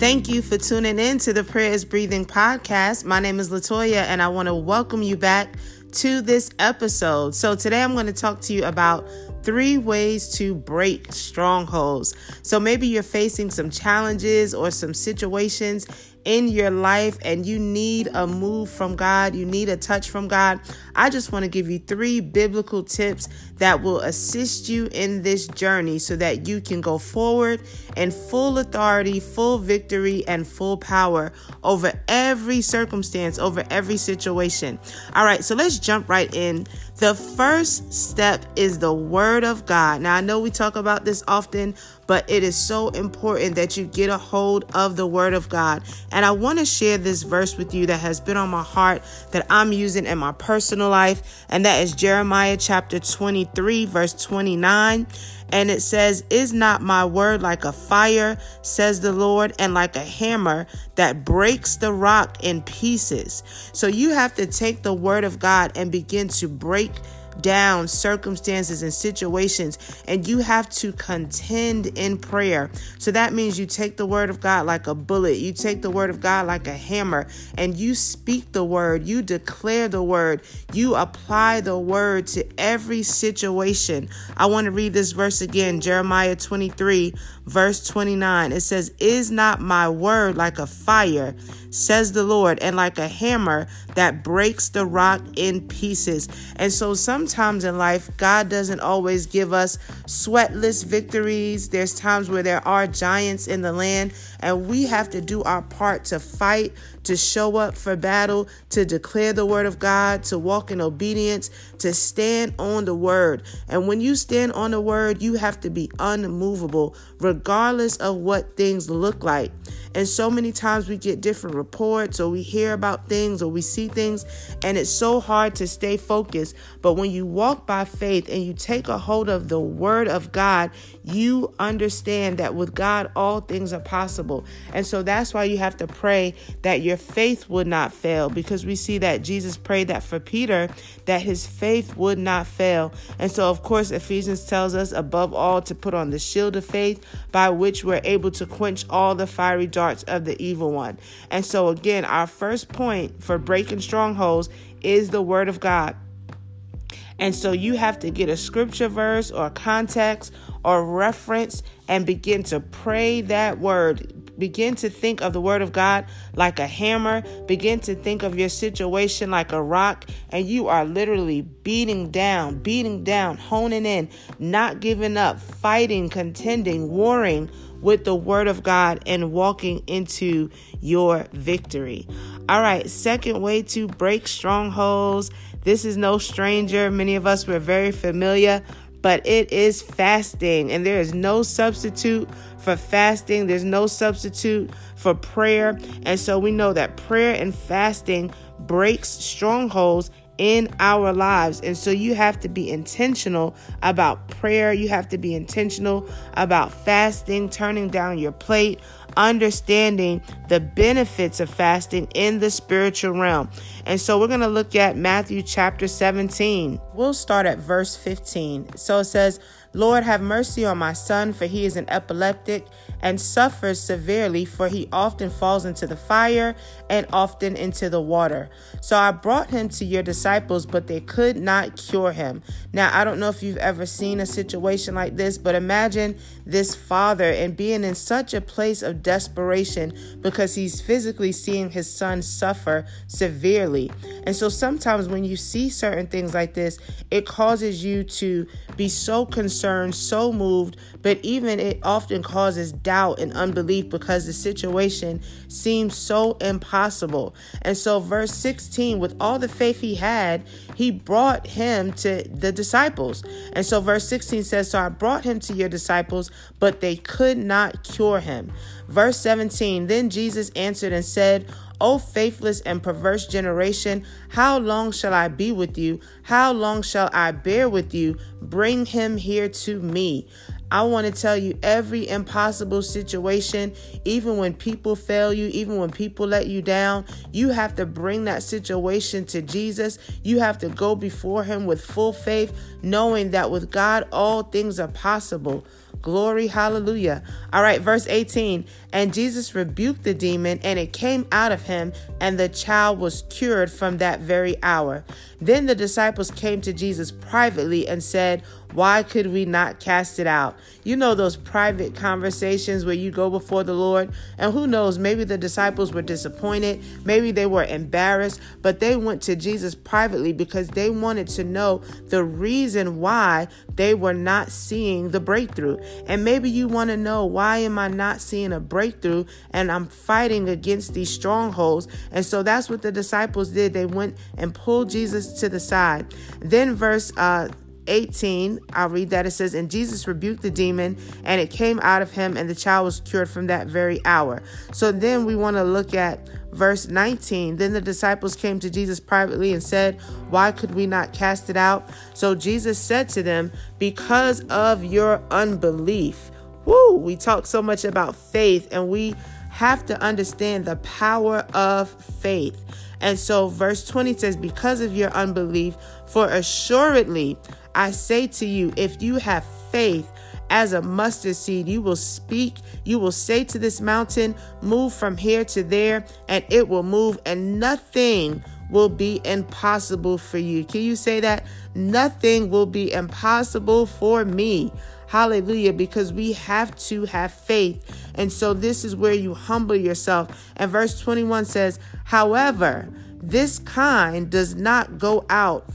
Thank you for tuning in to the Prayer Is Breathing podcast. My name is Latoya, and I want to welcome you back to this episode. So, today I'm going to talk to you about three ways to break strongholds. So maybe you're facing some challenges or some situations in your life and you need a move from God, you need a touch from God, I just want to give you three biblical tips that will assist you in this journey so that you can go forward in full authority, full victory, and full power over every circumstance, over every situation. All right, so let's jump right in. The first step is the Word of God. Now, I know we talk about this often, but it is so important that you get a hold of the Word of God. And I want to share this verse with you that has been on my heart that I'm using in my personal life, and that is Jeremiah chapter 23, verse 29. And it says, Is not my word like a fire, says the Lord, and like a hammer that breaks the rock in pieces? So you have to take the word of God and begin to break down circumstances and situations, and you have to contend in prayer. So that means you take the word of God like a bullet, you take the word of God like a hammer, and you speak the word, you declare the word, you apply the word to every situation. I want to read this verse again Jeremiah 23, verse 29. It says, Is not my word like a fire, says the Lord, and like a hammer that breaks the rock in pieces? And so sometimes in life, God doesn't always give us sweatless victories. There's times where there are giants in the land, and we have to do our part to fight to show up for battle, to declare the word of God, to walk in obedience, to stand on the word. And when you stand on the word, you have to be unmovable, regardless of what things look like. And so many times we get different reports or we hear about things or we see things, and it's so hard to stay focused. But when you walk by faith and you take a hold of the word of God, you understand that with God, all things are possible. And so that's why you have to pray that your faith would not fail because we see that Jesus prayed that for Peter, that his faith would not fail. And so, of course, Ephesians tells us above all to put on the shield of faith by which we're able to quench all the fiery darts of the evil one. And so, again, our first point for breaking strongholds is the word of God. And so you have to get a scripture verse or context or reference and begin to pray that word. Begin to think of the word of God like a hammer. Begin to think of your situation like a rock. And you are literally beating down, beating down, honing in, not giving up, fighting, contending, warring with the word of God and walking into your victory. All right, second way to break strongholds. This is no stranger. Many of us were very familiar but it is fasting, and there is no substitute for fasting. There's no substitute for prayer. And so we know that prayer and fasting breaks strongholds in our lives. And so you have to be intentional about prayer. You have to be intentional about fasting, turning down your plate, understanding the benefits of fasting in the spiritual realm. And so we're going to look at Matthew chapter 17. We'll start at verse 15. So it says, Lord, have mercy on my son, for he is an epileptic and suffers severely, for he often falls into the fire and often into the water. So I brought him to your disciples, but they could not cure him. Now, I don't know if you've ever seen a situation like this, but imagine this father and being in such a place of desperation because he's physically seeing his son suffer severely. And so sometimes when you see certain things like this, it causes you to be so concerned, so moved, but even it often causes doubt and unbelief because the situation seems so impossible. And so, verse 16, with all the faith he had, he brought him to the disciples. And so, verse 16 says, So I brought him to your disciples, but they could not cure him. Verse 17, then Jesus answered and said, O faithless and perverse generation, how long shall I be with you? How long shall I bear with you? Bring him here to me. I want to tell you every impossible situation, even when people fail you, even when people let you down, you have to bring that situation to Jesus. You have to go before Him with full faith, knowing that with God, all things are possible. Glory, hallelujah. All right, verse 18. And Jesus rebuked the demon, and it came out of him, and the child was cured from that very hour. Then the disciples came to Jesus privately and said, Why could we not cast it out? You know, those private conversations where you go before the Lord, and who knows, maybe the disciples were disappointed, maybe they were embarrassed, but they went to Jesus privately because they wanted to know the reason why they were not seeing the breakthrough. And maybe you want to know why am I not seeing a breakthrough and I'm fighting against these strongholds. And so that's what the disciples did. They went and pulled Jesus to the side. Then verse uh 18, I'll read that. It says, And Jesus rebuked the demon, and it came out of him, and the child was cured from that very hour. So then we want to look at verse 19. Then the disciples came to Jesus privately and said, Why could we not cast it out? So Jesus said to them, Because of your unbelief. Woo! We talk so much about faith, and we have to understand the power of faith. And so, verse 20 says, Because of your unbelief, for assuredly I say to you, if you have faith as a mustard seed, you will speak, you will say to this mountain, Move from here to there, and it will move, and nothing will be impossible for you. Can you say that? Nothing will be impossible for me. Hallelujah. Because we have to have faith. And so this is where you humble yourself. And verse 21 says, However, this kind does not go out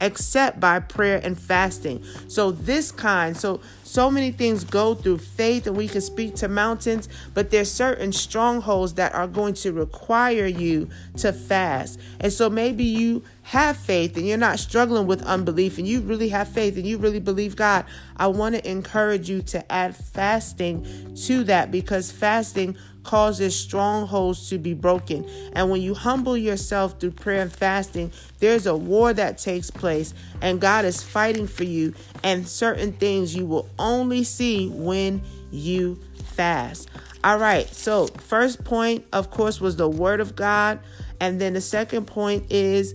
except by prayer and fasting. So this kind, so so many things go through faith and we can speak to mountains, but there's certain strongholds that are going to require you to fast. And so maybe you have faith and you're not struggling with unbelief and you really have faith and you really believe God, I want to encourage you to add fasting to that because fasting causes strongholds to be broken. And when you humble yourself through prayer and fasting, there's a war that takes place and God is fighting for you and certain things you will only see when you fast. All right. So, first point of course was the word of God, and then the second point is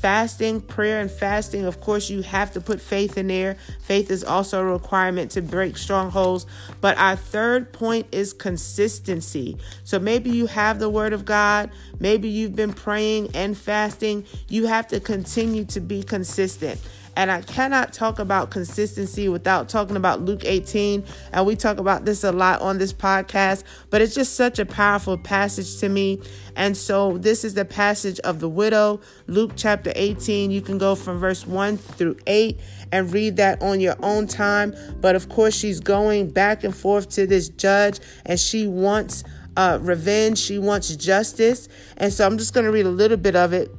fasting, prayer, and fasting, of course, you have to put faith in there. Faith is also a requirement to break strongholds. But our third point is consistency. So maybe you have the word of God, maybe you've been praying and fasting. You have to continue to be consistent. And I cannot talk about consistency without talking about Luke 18. And we talk about this a lot on this podcast, but it's just such a powerful passage to me. And so this is the passage of the widow, Luke chapter 18. You can go from verse 1 through 8 and read that on your own time. But of course, she's going back and forth to this judge and she wants uh, revenge, she wants justice. And so I'm just going to read a little bit of it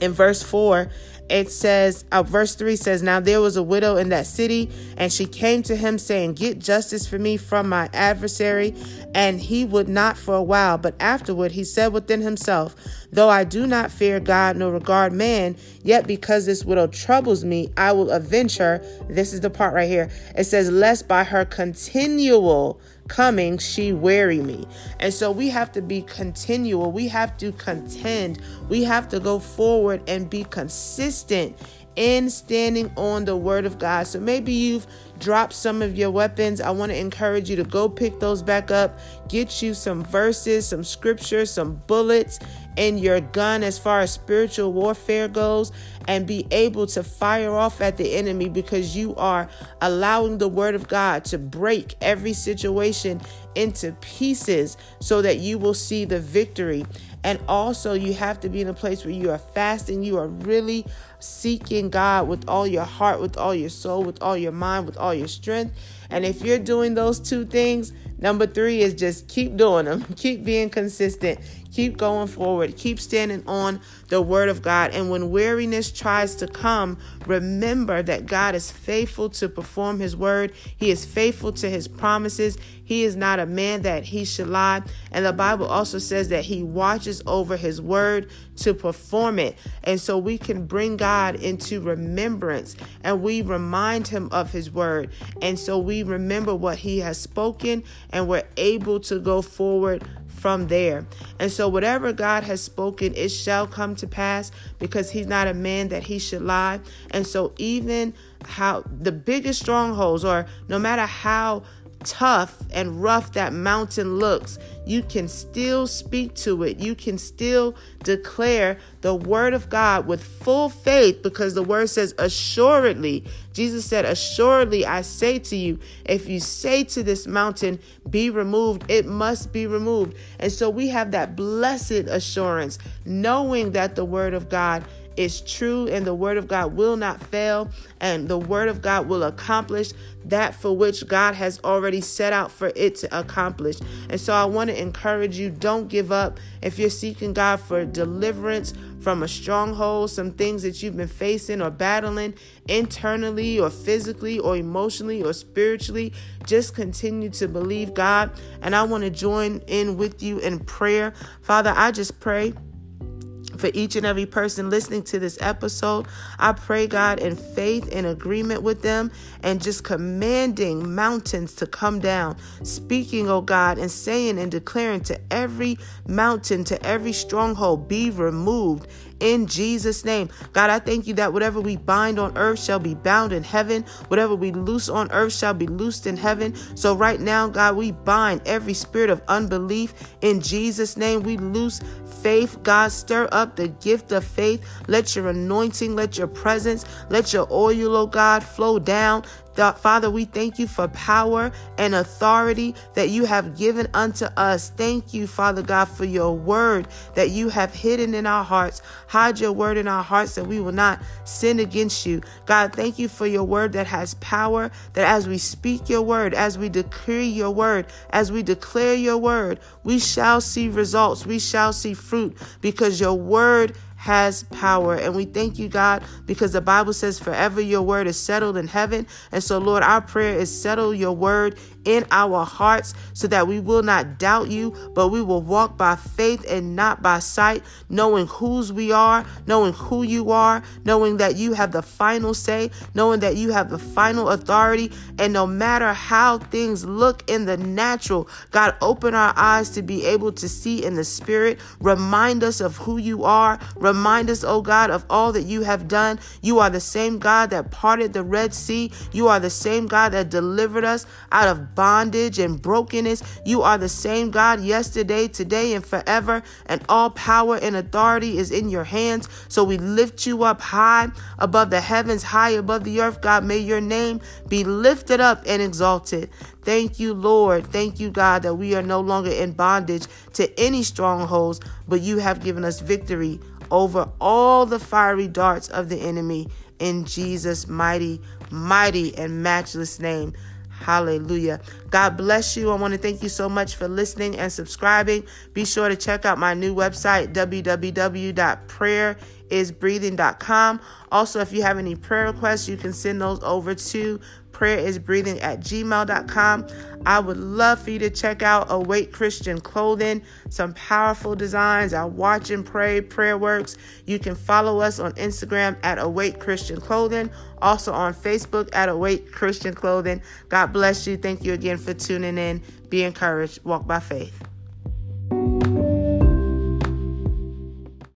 in verse 4 it says, uh, verse 3 says, Now there was a widow in that city, and she came to him, saying, Get justice for me from my adversary. And he would not for a while, but afterward he said within himself, Though I do not fear God nor regard man, yet because this widow troubles me, I will avenge her. This is the part right here. It says, Lest by her continual coming, she weary me. And so we have to be continual. We have to contend. We have to go forward and be consistent in standing on the word of God. So maybe you've dropped some of your weapons. I want to encourage you to go pick those back up, get you some verses, some scripture, some bullets in your gun as far as spiritual warfare goes, and be able to fire off at the enemy because you are allowing the word of God to break every situation into pieces so that you will see the victory. And also, you have to be in a place where you are fasting, you are really seeking God with all your heart, with all your soul, with all your mind, with all your strength. And if you're doing those two things, number three is just keep doing them, keep being consistent, Keep going forward. Keep standing on the word of God. And when weariness tries to come, remember that God is faithful to perform his word. He is faithful to his promises. He is not a man that he should lie. And the Bible also says that he watches over his word to perform it. And so we can bring God into remembrance and we remind him of his word. And so we remember what he has spoken and we're able to go forward from there. And so, whatever God has spoken, it shall come to pass because he's not a man that he should lie. And so, even how the biggest strongholds, or no matter how tough and rough that mountain looks, you can still speak to it. You can still declare the word of God with full faith because the word says, assuredly. Jesus said, Assuredly, I say to you, if you say to this mountain, be removed, it must be removed. And so we have that blessed assurance, knowing that the word of God is true and the word of God will not fail and the word of God will accomplish that for which God has already set out for it to accomplish. And so I want to encourage you don't give up if you're seeking God for deliverance from a stronghold, some things that you've been facing or battling internally or physically or emotionally or spiritually. Just continue to believe God. And I want to join in with you in prayer. Father, I just pray for each and every person listening to this episode. I pray, God, in faith, in agreement with them, and just commanding mountains to come down, speaking, oh God, and saying and declaring to every mountain, to every stronghold, be removed in Jesus' name. God, I thank you that whatever we bind on earth shall be bound in heaven, whatever we loose on earth shall be loosed in heaven. So, right now, God, we bind every spirit of unbelief in Jesus' name. We loose faith. God, stir up the gift of faith. Let your anointing, let your presence, let your oil, oh God, flow down Father, we thank you for power and authority that you have given unto us. Thank you, Father God, for your word that you have hidden in our hearts. Hide your word in our hearts that we will not sin against you. God, thank you for your word that has power, that as we speak your word, as we decree your word, as we declare your word, we shall see results. We shall see fruit because your word has power. And we thank you, God, because the Bible says, forever your word is settled in heaven. And so, Lord, our prayer is settle your word in our hearts so that we will not doubt you, but we will walk by faith and not by sight, knowing whose we are, knowing who you are, knowing that you have the final say, knowing that you have the final authority. And no matter how things look in the natural, God, open our eyes to be able to see in the spirit. Remind us of who you are. Us, O God, of all that you have done. You are the same God that parted the Red Sea. You are the same God that delivered us out of bondage and brokenness. You are the same God yesterday, today, and forever, and all power and authority is in your hands. So we lift you up high above the heavens, high above the earth. God, may your name be lifted up and exalted. Thank you, Lord. Thank you, God, that we are no longer in bondage to any strongholds, but you have given us victory over all the fiery darts of the enemy in Jesus' mighty, mighty, and matchless name. Hallelujah. God bless you. I want to thank you so much for listening and subscribing. Be sure to check out my new website, www.prayerisbreathing.com. Also, if you have any prayer requests, you can send those over to prayerisbreathing at gmail.com. I would love for you to check out Awake Christian Clothing, some powerful designs. I watch and pray prayer works. You can follow us on Instagram at Awake Christian Clothing, also on Facebook at Awake Christian Clothing. God bless you. Thank you again for tuning in. Be encouraged. Walk by faith.